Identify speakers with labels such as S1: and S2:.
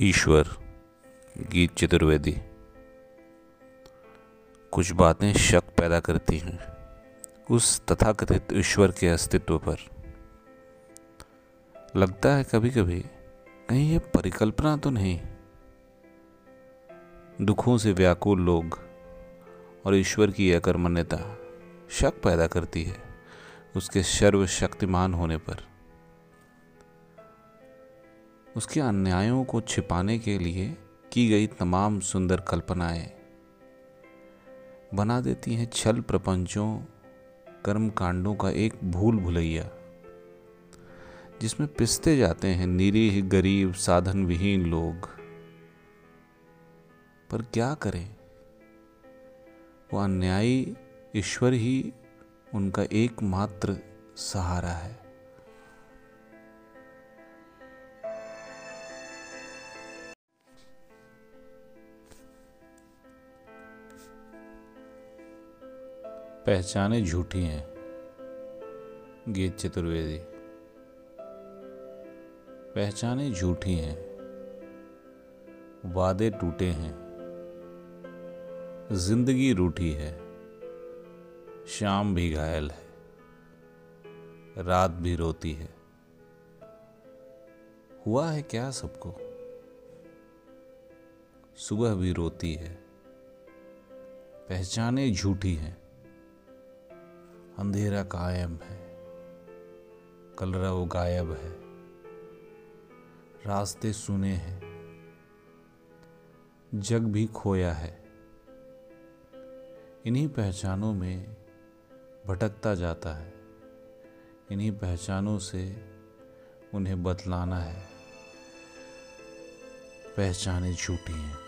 S1: ईश्वर, गीत चतुर्वेदी। कुछ बातें शक पैदा करती हैं, उस तथाकथित ईश्वर के अस्तित्व पर। लगता है कभी कभी कहीं ये परिकल्पना तो नहीं। दुखों से व्याकुल लोग और ईश्वर की अकर्मण्यता शक पैदा करती है, उसके सर्वशक्तिमान होने पर। उसके अन्यायों को छिपाने के लिए की गई तमाम सुंदर कल्पनाएँ बना देती हैं छल प्रपंचों कर्म कांडों का एक भूल भुलैया, जिसमें पिसते जाते हैं निरीह गरीब साधन विहीन लोग। पर क्या करें? वो अन्यायी ईश्वर ही उनका एकमात्र सहारा है। पहचाने झूठी हैं, गीत चतुर्वेदी। पहचाने झूठी हैं, वादे टूटे हैं, ज़िंदगी रूठी है, शाम भी घायल है, रात भी रोती है। हुआ है क्या सबको? सुबह भी रोती है, पहचाने झूठी हैं। अंधेरा कायम है कलरव गायब है। रास्ते सुने हैं, जग भी खोया है। इन्हीं पहचानों में भटकता जाता है, इन्हीं पहचानों से उन्हें बतलाना है, पहचाने झूठी हैं।